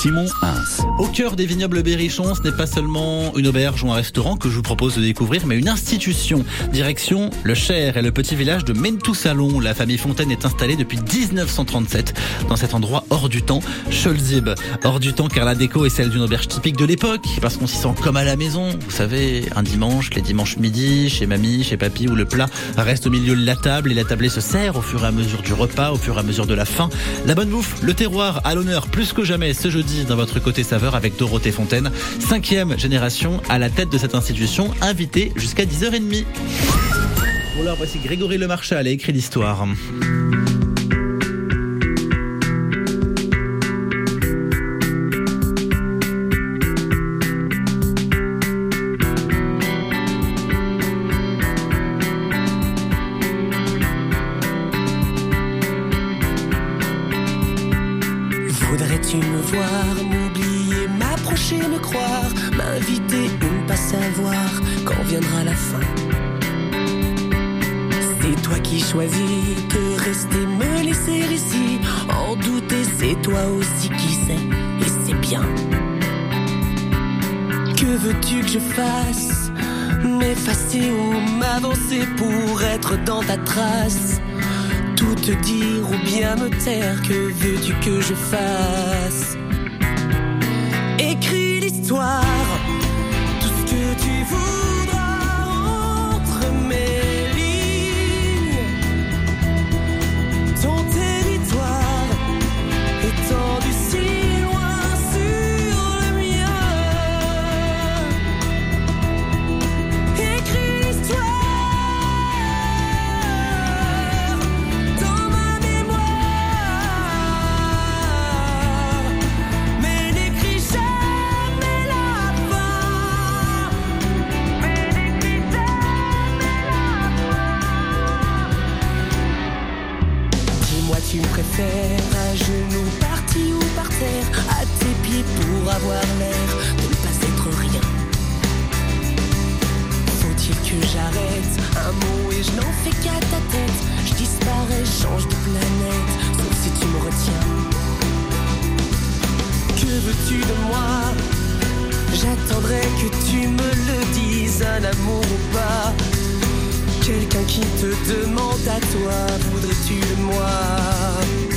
Simon. Au cœur des vignobles Berrichon, ce n'est pas seulement une auberge ou un restaurant que je vous propose de découvrir, mais une institution. Direction le Cher et le petit village de Mentou-Salon. La famille Fontaine est installée depuis 1937 dans cet endroit hors du temps, Scholzib. Hors du temps car la déco est celle d'une auberge typique de l'époque, parce qu'on s'y sent comme à la maison. Vous savez, un dimanche, les dimanches midi, chez mamie, chez papy, où le plat reste au milieu de la table et la tablée se sert au fur et à mesure du repas, au fur et à mesure de la faim. La bonne bouffe, le terroir à l'honneur plus que jamais ce jeudi dans votre côté saveur avec Dorothée Fontaine, cinquième génération à la tête de cette institution, invitée jusqu'à 10h30. Voilà, voici Grégory Lemarchal a écrit l'histoire. La fin. C'est toi qui choisis que rester, me laisser ici, en douter, c'est toi aussi qui sais, et c'est bien. Que veux-tu que je fasse? M'effacer ou m'avancer pour être dans ta trace? Tout te dire ou bien me taire, que veux-tu que je fasse? Écris l'histoire, tout ce que tu voudras n'en fais qu'à ta tête Je disparais, change de planète, sauf si tu me retiens. Que veux-tu de moi? J'attendrai que tu me le dises, un amour ou pas. Quelqu'un qui te demande à toi, voudrais-tu de moi?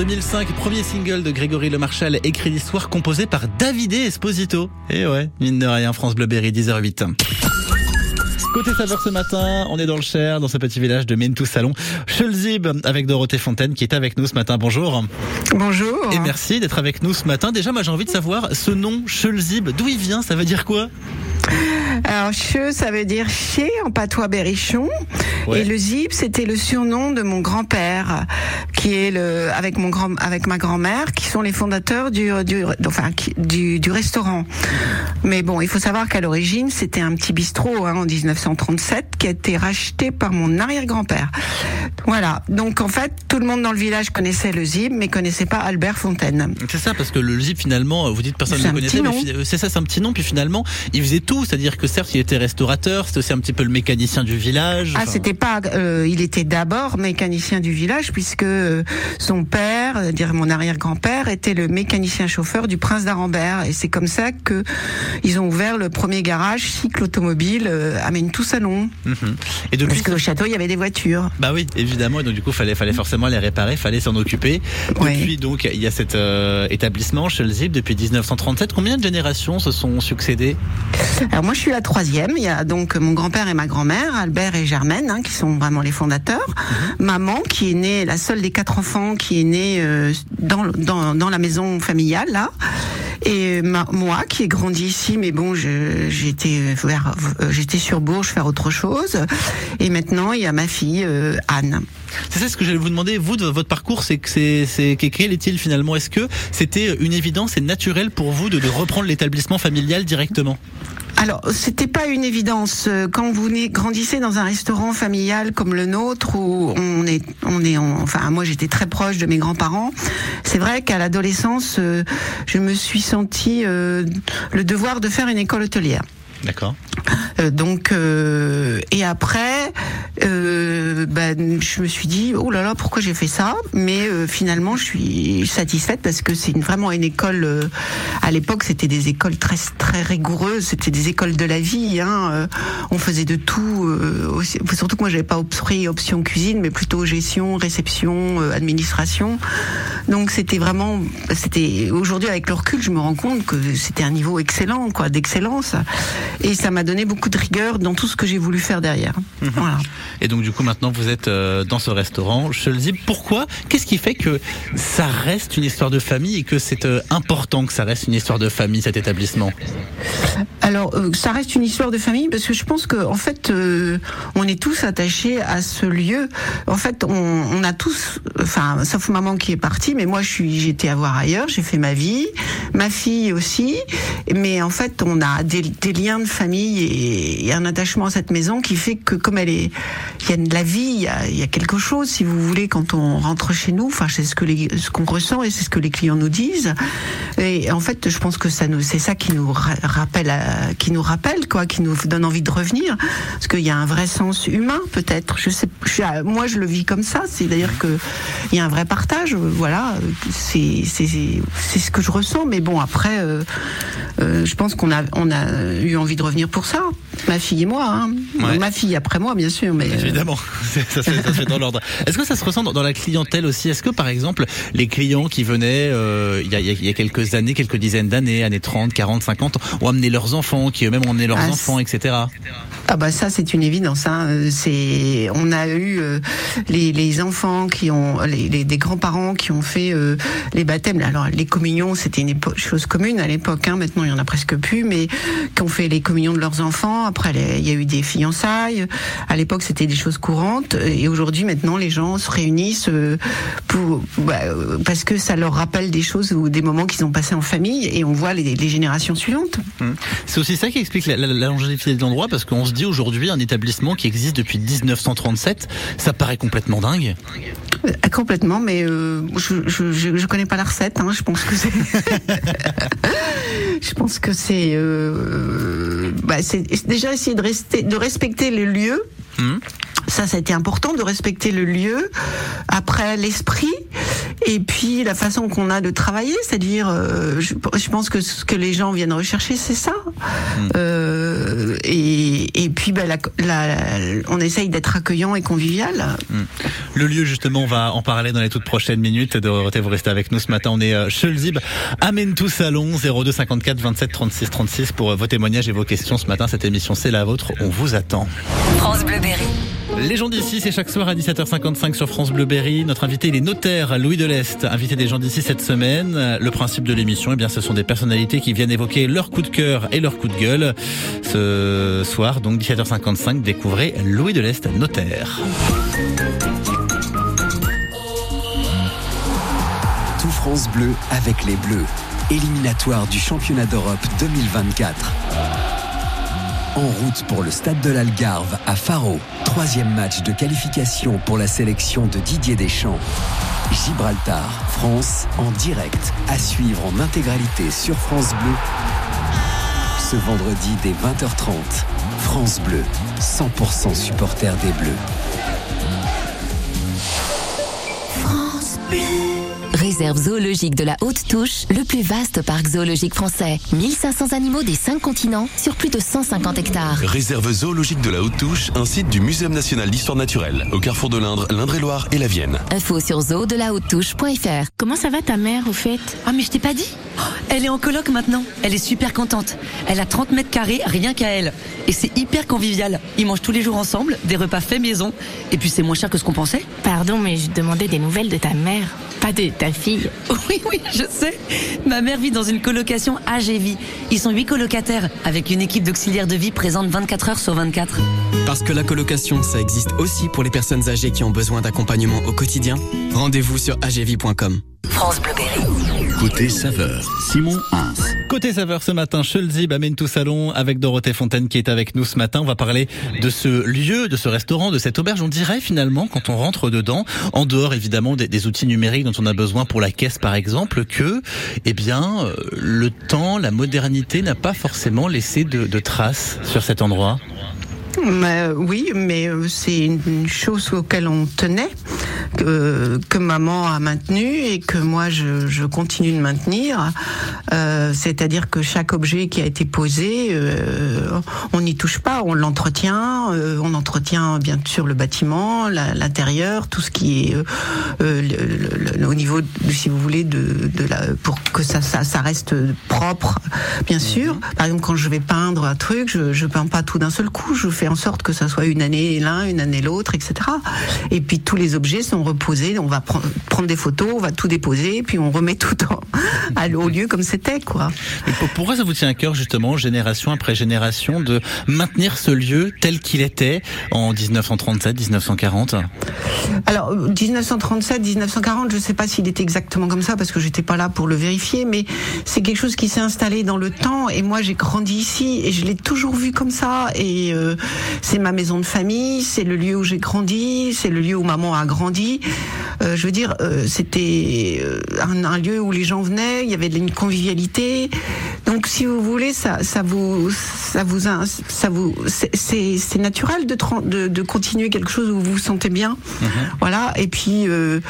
2005, premier single de Grégory Lemarchal, écrit l'histoire composé par Davide Esposito. Et ouais, mine de rien, France Bleuberry, 10h08. Côté saveur ce matin, on est dans le Cher, dans ce petit village de Mentou-Salon, Scholzib, avec Dorothée Fontaine qui est avec nous ce matin. Bonjour. Bonjour. Et merci d'être avec nous ce matin. Déjà, moi j'ai envie de savoir ce nom, Scholzib, d'où il vient? Ça veut dire quoi? Alors, che, ça veut dire chez en patois berrichon. Ouais. Et le zip, c'était le surnom de mon grand-père, qui est le, avec mon grand, avec ma grand-mère, qui sont les fondateurs du, du, enfin, du, du restaurant. Mais bon, il faut savoir qu'à l'origine, c'était un petit bistrot, hein, en 1937, qui a été racheté par mon arrière-grand-père. Voilà. Donc en fait, tout le monde dans le village connaissait le ZIB, mais connaissait pas Albert Fontaine. C'est ça, parce que le ZIB finalement, vous dites personne ne le connaissait, mais euh, c'est ça, c'est un petit nom. Puis finalement, il faisait tout, c'est-à-dire que certes, il était restaurateur, c'était aussi un petit peu le mécanicien du village. Ah, c'était pas. euh, il était d'abord mécanicien du village puisque euh, son père, euh, dire mon arrière-grand-père, était le mécanicien chauffeur du prince d'Arambert et c'est comme ça que ils ont ouvert le premier garage cycle automobile euh, à Mentou-Salon. mhm. Et depuis, Parce qu'au château il y avait des voitures. Bah oui, évidemment. Et donc du coup, fallait, fallait forcément les réparer, fallait s'en occuper. Ouais. Depuis donc, il y a cet euh, établissement chez le ZIP depuis 1937. Combien de générations se sont succédées? Alors moi je suis la troisième. Il y a donc mon grand-père et ma grand-mère, Albert et Germaine, hein, qui sont vraiment les fondateurs. Maman qui est née, la seule des quatre enfants qui est née euh, dans, dans, dans la maison familiale là. Et ma- moi qui ai grandi ici, mais bon, j'étais vers, euh, j'étais sur Bourges faire autre chose. Et maintenant il y a ma fille euh, Anne. C'est ça ce que j'allais vous demander. Vous, de votre parcours, c'est que c'est, c'est que- quel est-il finalement? Est-ce que c'était une évidence et naturel pour vous de, de reprendre l'établissement familial directement? Alors, c'était pas une évidence Euh, quand vous grandissez dans un restaurant familial comme le nôtre où on est, on est, en- enfin moi j'étais très proche de mes grands-parents. C'est vrai qu'à l'adolescence, euh, je me suis sentie euh, le devoir de faire une école hôtelière. D'accord. Euh, donc euh, et après, euh, ben, je me suis dit oh là là pourquoi j'ai fait ça? Mais euh, finalement je suis satisfaite parce que c'est vraiment une école. euh, à l'époque c'était des écoles très très rigoureuses, c'était des écoles de la vie. Hein, euh, on faisait de tout. aussi- surtout que moi j'avais pas pris option cuisine, mais plutôt gestion, réception, administration. Donc c'était vraiment, c'était aujourd'hui avec le recul, je me rends compte que c'était un niveau excellent, quoi, d'excellence, et ça m'a donné beaucoup de rigueur dans tout ce que j'ai voulu faire derrière. Voilà. Et donc du coup maintenant vous êtes euh, dans ce restaurant chez le ZIP. Pourquoi? Qu'est-ce qui fait que ça reste une histoire de famille et que c'est euh, important que ça reste une histoire de famille cet établissement? Alors, euh, ça reste une histoire de famille parce que je pense que en fait, on est tous attachés à ce lieu. En fait, on, on a tous, enfin, sauf maman qui est partie, mais moi, je suis, j'étais à voir ailleurs, j'ai fait ma vie, ma fille aussi. Mais en fait, on a des, des liens de famille et, un attachement à cette maison qui fait que comme elle est, il y a de la vie, il y a, quelque chose, si vous voulez, quand on rentre chez nous. Enfin, c'est ce que les, ce qu'on ressent et c'est ce que les clients nous disent. Et en fait, je pense que ça nous, c'est ça qui nous ra- rappelle, qui nous rappelle quoi, qui nous donne envie de revenir, parce qu'il y a un vrai sens humain peut-être. Je sais, moi je le vis comme ça. C'est d'ailleurs que il y a un vrai partage. Voilà, c'est c'est ce que je ressens. Mais bon après, euh, euh, je pense qu'on a on a eu envie de revenir pour ça. Ma fille et moi. Hein. Ouais. Ma fille après moi bien sûr, mais euh, Évidemment, C'est- ça, se fait- ça se fait dans l'ordre. Est-ce que ça se ressent dans- la clientèle aussi? Est-ce que par exemple les clients qui venaient euh, il y, a, il y a- il y a quelques années, quelques dizaines d'années, années 30, 40, 50, ont amené leurs enfants, qui eux-mêmes ont amené leurs Ah, enfants, etc. Ah bah ça c'est une évidence. Hein. Euh, C'est on a eu euh, les, les enfants qui ont les, les- des grands-parents qui ont fait euh, les baptêmes. Alors les communions c'était une épo- chose commune à l'époque. Hein. Maintenant il y en a presque plus, mais qui ont fait les communions de leurs enfants. Après les- il y a eu des fiançailles. À l'époque c'était des choses courantes et aujourd'hui maintenant les gens se réunissent euh, pour bah, euh, parce que ça leur rappelle des choses ou des moments qu'ils ont passés en famille et on voit les, les générations suivantes. Hum. C'est aussi ça qui explique la, la, la longévité de l'endroit, parce qu'on se dit aujourd'hui un établissement qui existe depuis 1937, ça paraît complètement dingue. Euh, Complètement, mais euh, je, je, je, je connais pas la recette. Hein, je pense que c'est. je pense que c'est. Euh, bah, c'est déjà essayer de rester, de respecter le lieu. Hum. Ça, ça a été important de respecter le lieu. Après, l'esprit. Et puis, la façon qu'on a de travailler. C'est-à-dire, euh, je, je pense que ce que les gens viennent rechercher, c'est ça. Euh, et, et puis, bah, la, la, on essaye d'être accueillant et convivial. Le lieu, justement, on va en parler dans les toutes prochaines minutes. Dorothée, vous restez avec nous ce matin. On est euh, chez le Zib. Amène tout salon 02 54 27 36 36 pour vos témoignages et vos questions ce matin. Cette émission, c'est la vôtre. On vous attend. France Bleu Berry. Les gens d'ici, c'est chaque soir à 17h55 sur France Bleu Berry. Notre invité, il est notaire Louis Delest, invité des gens d'ici cette semaine. Le principe de l'émission, eh bien, ce sont des personnalités qui viennent évoquer leur coup de cœur et leur coup de gueule. Ce soir, donc 17h55, découvrez Louis Delest, notaire. Tout France Bleu avec les Bleus. Éliminatoire du championnat d'Europe 2024. En route pour le stade de l'Algarve à Faro. Troisième match de qualification pour la sélection de Didier Deschamps. Gibraltar, France, en direct, à suivre en intégralité sur France Bleu. Ce vendredi dès 20h30, France Bleu, 100% supporter des Bleus. Réserve zoologique de la Haute Touche, le plus vaste parc zoologique français. 1500 animaux des 5 continents sur plus de 150 hectares. Réserve zoologique de la Haute Touche, un site du Muséum national d'histoire naturelle, au carrefour de l'Indre, l'Indre-et-Loire et la Vienne. Info sur zoodelahaute-touche.fr. Comment ça va ta mère au fait? Ah mais je t'ai pas dit Oh, Elle est en coloc maintenant. Elle est super contente. Elle a 30 mètres carrés rien qu'à elle. Et c'est hyper convivial. Ils mangent tous les jours ensemble, des repas faits maison. Et puis c'est moins cher que ce qu'on pensait. Pardon, mais je demandais des nouvelles de ta mère, pas de ta fille. Oui, oui, je sais. Ma mère vit dans une colocation AGV. Ils sont huit colocataires, avec une équipe d'auxiliaires de vie présente 24 heures sur 24. Parce que la colocation, ça existe aussi pour les personnes âgées qui ont besoin d'accompagnement au quotidien. Rendez-vous sur agv.com. France Bleu Berry. Côté saveur, Simon Hins. Côté saveur ce matin, Chelzib amène tout salon avec Dorothée Fontaine qui est avec nous ce matin. On va parler de ce lieu, de ce restaurant, de cette auberge. On dirait finalement quand on rentre dedans, en dehors évidemment des, outils numériques dont on a besoin pour la caisse par exemple, que eh bien euh, le temps, la modernité n'a pas forcément laissé de, traces sur cet endroit. Euh, oui, mais euh, c'est une chose auquel on tenait, que, que maman a maintenu et que moi je, je continue de maintenir. Euh, C'est-à-dire que chaque objet qui a été posé, euh, on n'y touche pas, on l'entretient, euh, on entretient bien sûr le bâtiment, l'intérieur, tout ce qui est le- le- le- au niveau, de, si vous voulez, de, de la, pour que ça, ça, ça reste propre, bien sûr. Par exemple, quand je vais peindre un truc, je, je peins pas tout d'un seul coup, je fais en sorte que ça soit une année l'un, une année l'autre, etc. Et puis tous les objets sont reposés, on va pre- prendre des photos, on va tout déposer, puis on remet tout en, à- au lieu comme c'était, quoi. Pour- pourquoi ça vous tient à cœur justement, génération après génération, de maintenir ce lieu tel qu'il était en 1937, 1940 Alors, euh, 1937, 1940, je sais pas s'il était exactement comme ça parce que j'étais pas là pour le vérifier, mais c'est quelque chose qui s'est installé dans le temps et moi j'ai grandi ici et je l'ai toujours vu comme ça et euh, c'est ma maison de famille, c'est le lieu où j'ai grandi, c'est le lieu où maman a grandi. Euh, je veux dire, euh, c'était euh, un, un lieu où les gens venaient, il y avait une convivialité. Donc, si vous voulez, ça, ça vous, ça vous, ça vous, c'est- naturel de, tran- de, de continuer quelque chose où vous vous sentez bien. Voilà. Et puis, euh,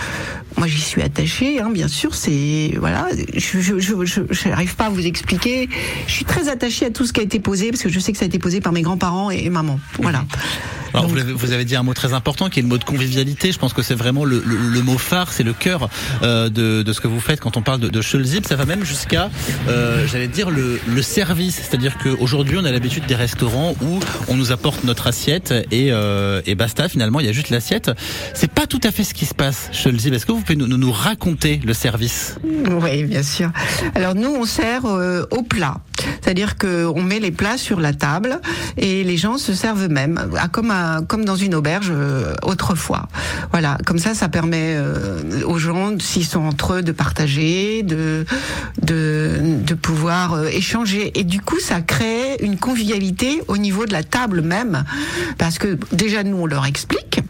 moi, j'y suis attachée, hein, bien sûr. C'est voilà. Je, je, je, je- je n'arrive pas à vous expliquer. Je suis très attachée à tout ce qui a été posé parce que je sais que ça a été posé par mes grands-parents et, et maman. Voilà. Alors, Donc- vous, avez, vous avez dit un mot très important qui est le mot de convivialité. Je pense que c'est vraiment le, mot phare, c'est le cœur euh, de, de ce que vous faites quand on parle de, de. Ça va même jusqu'à, euh, j'allais dire, le, le service. C'est-à-dire qu'aujourd'hui, on a l'habitude des restaurants où on nous apporte notre assiette et, euh, et basta. Finalement, il y a juste l'assiette. C'est pas tout à fait ce qui se passe, Schulzip. Est-ce que vous pouvez nous, nous- raconter le service? Oui, bien sûr. Alors nous, on sert au plat. C'est-à-dire qu'on met les plats sur la table et les gens se servent eux-mêmes, comme, comme dans une auberge autrefois. Voilà, comme ça, ça permet euh, aux gens, s'ils sont entre eux, de partager, de, pouvoir euh, échanger. Et du coup, ça crée une convivialité au niveau de la table même, parce que déjà, nous, on leur explique.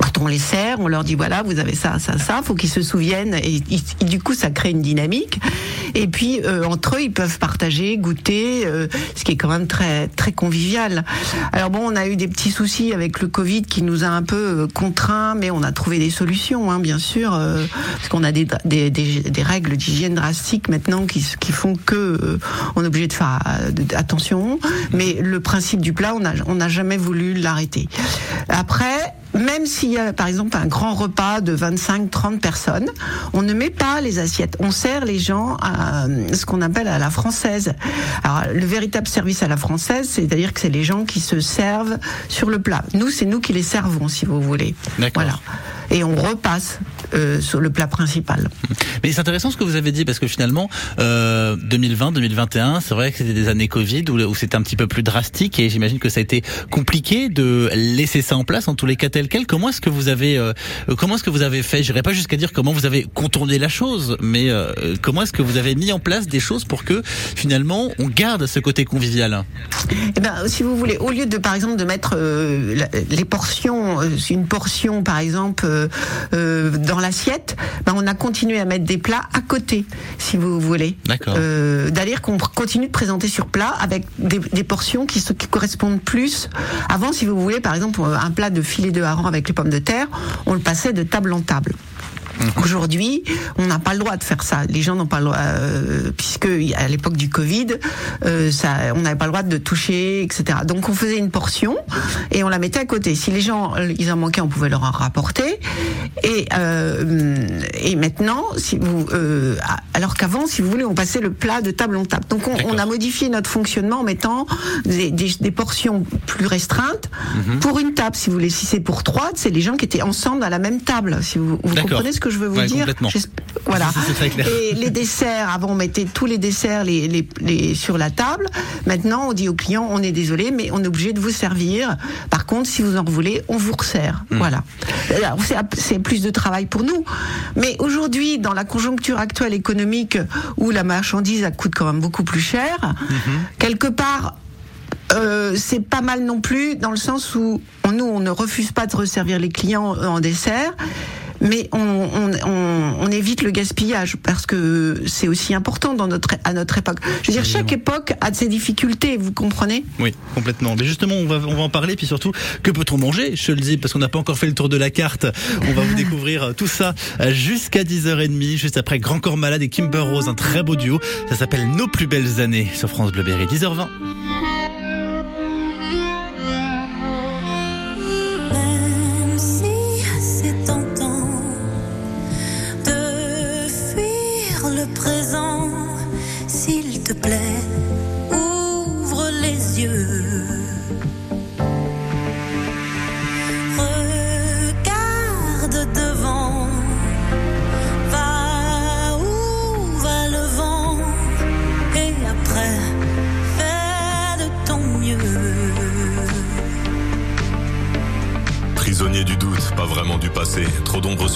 Quand on les sert, on leur dit voilà, vous avez ça, ça, ça, faut qu'ils se souviennent et, du coup ça crée une dynamique. Et puis euh, entre eux, ils peuvent partager, goûter, euh, ce qui est quand même très très convivial. Alors bon, on a eu des petits soucis avec le Covid qui nous a un peu euh, contraints, mais on a trouvé des solutions, hein, bien sûr, euh, parce qu'on a des, des, des, des règles d'hygiène drastiques maintenant qui, qui font que euh, on est obligé de faire euh, attention. Mais le principe du plat, on n'a on n'a jamais voulu l'arrêter. Après. Même s'il y a par exemple un grand repas de 25-30 personnes, on ne met pas les assiettes. On sert les gens à euh, ce qu'on appelle à la française. Alors le véritable service à la française, c'est-à-dire que c'est les gens qui se servent sur le plat. Nous, c'est nous qui les servons, si vous voulez. D'accord. Voilà. et on repasse euh, sur le plat principal. Mais c'est intéressant ce que vous avez dit parce que finalement, euh, 2020, 2021, c'est vrai que c'était des années Covid où, où c'était un petit peu plus drastique et j'imagine que ça a été compliqué de laisser ça en place en tous les cas tel quel. Comment est-ce que vous avez, euh, comment est-ce que vous avez fait? J'irai pas jusqu'à dire comment vous avez contourné la chose, mais euh, comment est-ce que vous avez mis en place des choses pour que finalement on garde ce côté convivial? Eh ben, si vous voulez, au lieu de par exemple de mettre euh, les portions, euh, une portion par exemple euh, euh, dans l'assiette, ben, on a continué à mettre des plats à côté, si vous voulez. D'accord. Euh, D'ailleurs qu'on continue de présenter sur plat avec des, des portions qui, qui correspondent plus. Avant, si vous voulez, par exemple, un plat de filet de avec les pommes de terre, on le passait de table en table. Aujourd'hui, on n'a pas le droit de faire ça. Les gens n'ont pas le droit, euh, puisque à l'époque du Covid, euh, ça, on n'avait pas le droit de toucher, etc. Donc on faisait une portion et on la mettait à côté. Si les gens, ils en manquaient, on pouvait leur en rapporter. Et euh, et maintenant, si vous, euh, alors qu'avant, si vous voulez, on passait le plat de table en table. Donc on, on a modifié notre fonctionnement en mettant des, des, des portions plus restreintes pour une table. Si vous voulez, si c'est pour trois, c'est les gens qui étaient ensemble à la même table. Si vous, vous comprenez ce que je veux vous Ouais, dire Voilà. Si, si, c'est très clair. Et les desserts, avant on mettait tous les desserts les, les, les- sur la table. Maintenant, on dit aux clients, on est désolé, mais on est obligé de vous servir. Par contre, si vous en voulez, on vous resserre. Hmm. Voilà. C'est- plus de travail pour nous. Mais aujourd'hui, dans la conjoncture actuelle économique, où la marchandise elle coûte quand même beaucoup plus cher, Mhm. quelque part, euh, c'est pas mal non plus dans le sens où on- nous on ne refuse pas de resservir les clients en dessert. Mais on, on, on, on évite le gaspillage parce que c'est aussi important dans notre, à notre époque. Je veux dire, chaque époque a ses difficultés, vous comprenez? Oui, complètement. Mais justement, on va, on va en parler. Puis surtout, que peut-on manger? Je le dis, parce qu'on n'a pas encore fait le tour de la carte. On va vous découvrir euh, tout ça jusqu'à 10h30, juste après Grand Corps Malade et Kimber Rose, un très beau duo. Ça s'appelle Nos plus belles années sur France Bleu Berry. 10h20.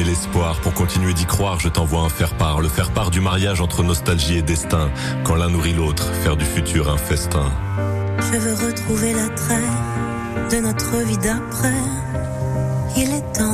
L'espoir. Pour continuer d'y croire, je t'envoie un faire-part. Le faire-part du mariage entre nostalgie et destin. Quand l'un nourrit l'autre, faire du futur un festin. Je veux retrouver l'attrait de notre vie d'après. Il est temps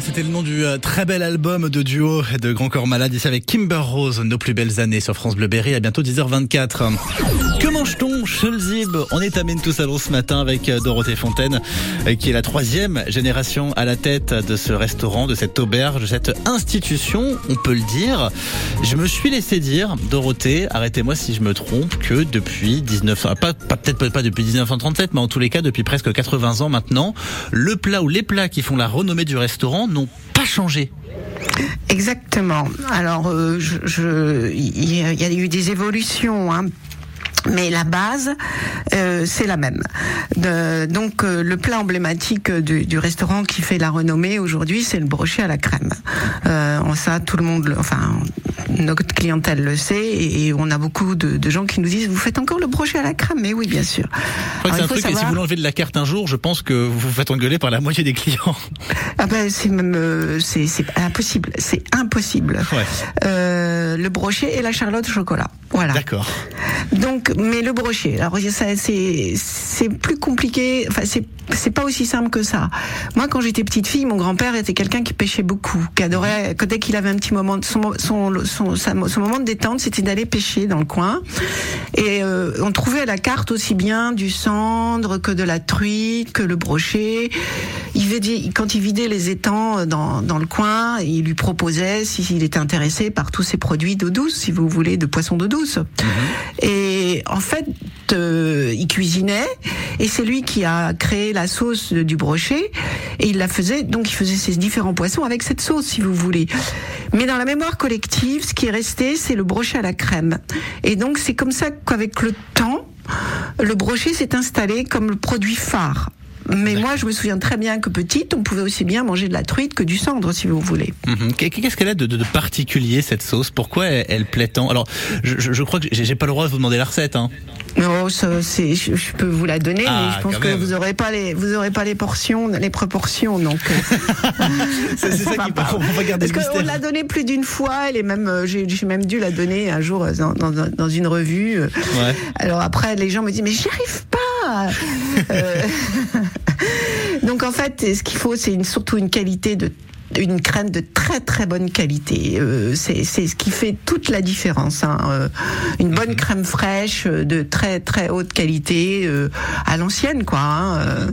C'était le nom du euh, très bel album de duo de Grand Corps Malade ici avec Kimber Rose, nos plus belles années sur France Bleu Berry à bientôt 10h24. On est à tout Salon ce matin avec euh, Dorothée Fontaine euh, qui est la troisième génération à la tête de ce restaurant, de cette auberge, de cette institution, on peut le dire. Je me suis laissé dire, Dorothée, arrêtez-moi si je me trompe, que depuis 19... Pas, pas peut-être pas depuis 1937, mais en tous les cas depuis presque 80 ans maintenant, le plat ou les plats qui font la renommée du restaurants n'ont pas changé. Exactement. Alors, euh, il y, a eu des évolutions. Hein. Mais la base, euh, c'est la même. De, donc euh, le plat emblématique du, du, restaurant qui fait la renommée aujourd'hui, c'est le brochet à la crème. Euh, ça, tout le monde, enfin notre clientèle le sait et, on a beaucoup de, de, gens qui nous disent vous faites encore le brochet à la crème? Mais oui bien sûr c'est un truc et si vous l'enlevez de la carte un jour je pense que vous vous faites engueuler par la moitié des clients ah ben c'est même euh, c'est impossible c'est impossible ouais. euh, le brochet et la charlotte au chocolat voilà d'accord donc mais le brochet alors c'est c'est plus compliqué enfin c'est c'est pas aussi simple que ça. Moi, quand j'étais petite fille, mon grand-père était quelqu'un qui pêchait beaucoup, qui adorait, dès qu'il avait un petit moment, son, son, son, son moment de détente, c'était d'aller pêcher dans le coin. Et euh, on trouvait à la carte aussi bien du cendre que de la truite, que le brochet. Il vidait, quand il vidait les étangs dans, dans le coin, il lui proposait s'il était intéressé par tous ces produits d'eau douce, si vous voulez, de poisson d'eau douce. Et en fait, euh, il cuisinait, et c'est lui qui a créé la sauce du brochet, et il la faisait, donc il faisait ses différents poissons avec cette sauce, si vous voulez. Mais dans la mémoire collective, ce qui est resté, c'est le brochet à la crème. Et donc c'est comme ça qu'avec le temps, le brochet s'est installé comme le produit phare. Mais moi, je me souviens très bien que petite, on pouvait aussi bien manger de la truite que du cendre, si vous voulez. Mhm. Qu'est-ce qu'elle a de, de, particulier cette sauce? Pourquoi elle, plaît tant? Alors, je, je, crois que j'ai pas le droit de vous demander la recette. Hein. Non, ça, je, peux vous la donner, mais Ah, je pense que même. vous aurez pas les, vous aurez pas les portions, les proportions, donc. euh, C'est ça qui on va garder Parce qu'on l'a donnée plus d'une fois, elle est même, euh, j'ai même dû la donner un jour euh, dans, dans, dans une revue. Ouais. Alors après, les gens me disent, mais j'y arrive pas. Euh, Donc en fait, ce qu'il faut, c'est surtout une qualité de une crème de très très bonne qualité. Euh, c'est ce qui fait toute la différence. Hein. Euh, une bonne crème fraîche euh, de très très haute qualité euh, à l'ancienne quoi. hein.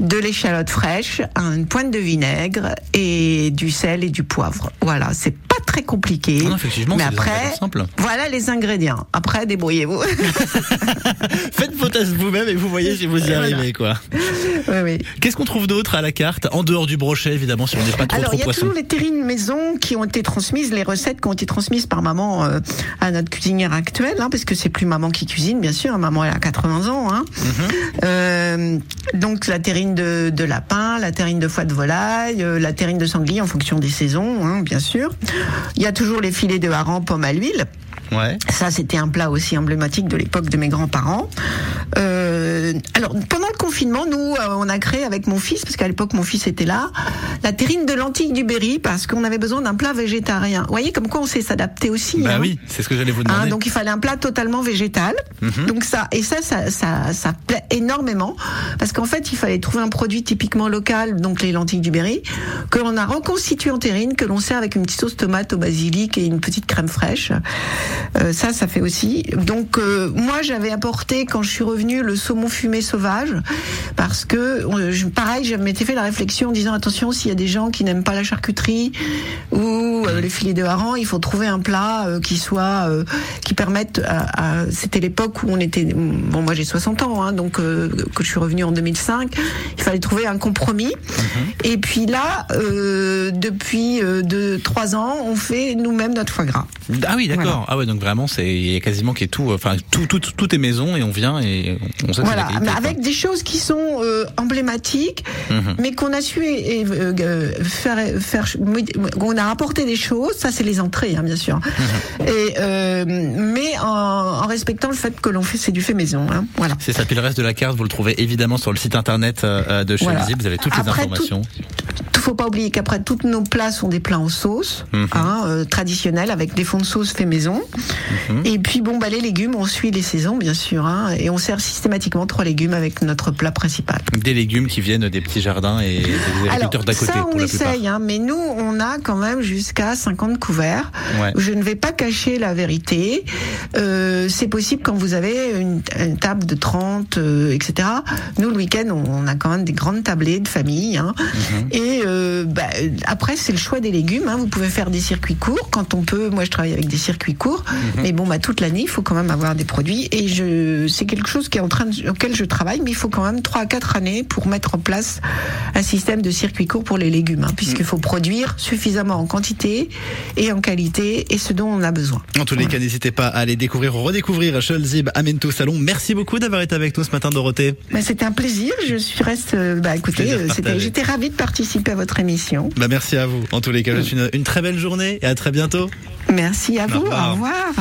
De l'échalote fraîche, une pointe de vinaigre et du sel et du poivre. Voilà, c'est pas très compliqué. Non, effectivement, mais après, simples. voilà les ingrédients. Après, débrouillez-vous. Faites vos tests vous-même et vous voyez si vous y arrivez quoi. oui, oui. Qu'est-ce qu'on trouve d'autre à la carte en dehors du brochet évidemment si on n'est pas trop Alors, il y a poisson. toujours les terrines maison qui ont été transmises, les recettes qui ont été transmises par maman euh, à notre cuisinière actuelle, hein, parce que c'est plus maman qui cuisine, bien sûr. Maman, elle a 80 ans. Hein. Euh, donc, la terrine de, de lapin, la terrine de foie de volaille, euh, la terrine de sanglier en fonction des saisons, hein, bien sûr. Il y a toujours les filets de hareng pomme à l'huile. Ouais. Ça, c'était un plat aussi emblématique de l'époque de mes grands-parents. Euh, alors, pendant le confinement, nous, euh, on a créé avec mon fils, parce qu'à l'époque, mon fils était là, la terrine de lentilles du Berry, parce qu'on avait besoin d'un plat végétarien. Vous voyez, comme quoi on sait s'adapter aussi. Bah hein. oui, c'est ce que j'allais vous Hein, demander. donc il fallait un plat totalement végétal. Mhm. Donc ça et ça ça ça, ça plaît énormément parce qu'en fait il fallait trouver un produit typiquement local donc les lentilles du Berry que l'on a reconstitué en terrine que l'on sert avec une petite sauce tomate au basilic et une petite crème fraîche. Euh, ça ça fait aussi. Donc euh, moi j'avais apporté quand je suis revenue le saumon fumé sauvage parce que euh, je- pareil je m'étais fait la réflexion en disant attention s'il y a des gens qui n'aiment pas la charcuterie ou euh, les filets de hareng, il faut trouver un plat euh, qui soit euh, qui permette à, à- c'était l'époque où on était bon moi j'ai 60 ans hein, donc euh, que je suis revenue en 2005 il fallait trouver un compromis et puis là euh, depuis euh, deux trois ans on fait nous-mêmes notre foie gras Ah oui, d'accord. Voilà. Ah ouais, donc vraiment, c'est il y a quasiment qui est tout, enfin tout, tout, tout est maison et on vient et on sait voilà qualité, mais quoi. avec des choses qui sont euh, emblématiques Mhm. mais qu'on a su et, euh, euh, faire faire on a rapporté des choses ça c'est les entrées hein, bien sûr Mhm. et euh, mais en, en respectant le fait que l'on fait c'est du fait maison hein, voilà C'est ça. Puis le reste de la carte, vous le trouvez évidemment sur le site internet de chez Voilà. Vous avez toutes les informations. Faut pas oublier qu'après toutes nos plats sont des plats en sauce, hein, euh, traditionnels avec des fonds de sauce fait maison. Mhm. Et puis bon, bah les légumes, on suit les saisons bien sûr, hein, et on sert systématiquement trois légumes avec notre plat principal. Des légumes qui viennent des petits jardins et des agriculteurs d'à côté ça, on pour la plupart. essaye, hein, mais nous, on a quand même jusqu'à 50 couverts. Ouais. Je ne vais pas cacher la vérité. Euh, c'est possible quand vous avez une, une table de 30, euh, etc. Nous, le week-end, on, on a quand même des grandes tablées de famille. Mhm. Et euh, bah, après, c'est le choix des légumes. Hein. Vous pouvez faire des circuits courts quand on peut. Moi, je travaille avec des circuits courts. Mhm. Mais bon, bah, toute l'année, il faut quand même avoir des produits. Et je, c'est quelque chose qui est en train de- auquel je travaille, mais il faut quand même 3 à 4 années pour mettre en place un système de circuit court pour les légumes, hein, puisqu'il faut produire suffisamment en quantité et en qualité et ce dont on a besoin. En tous les cas, n'hésitez pas à aller découvrir ou redécouvrir Cholzib Amento Salon. Merci beaucoup d'avoir été avec nous ce matin, Dorothée. Bah, c'était un plaisir. Je suis reste. euh, Bah, écoutez, euh, j'étais ravie de participer à votre émission. Bah, merci à vous. En tous les cas, je vous souhaite une, une très belle journée et à très bientôt. Merci à vous. revoir. Au revoir.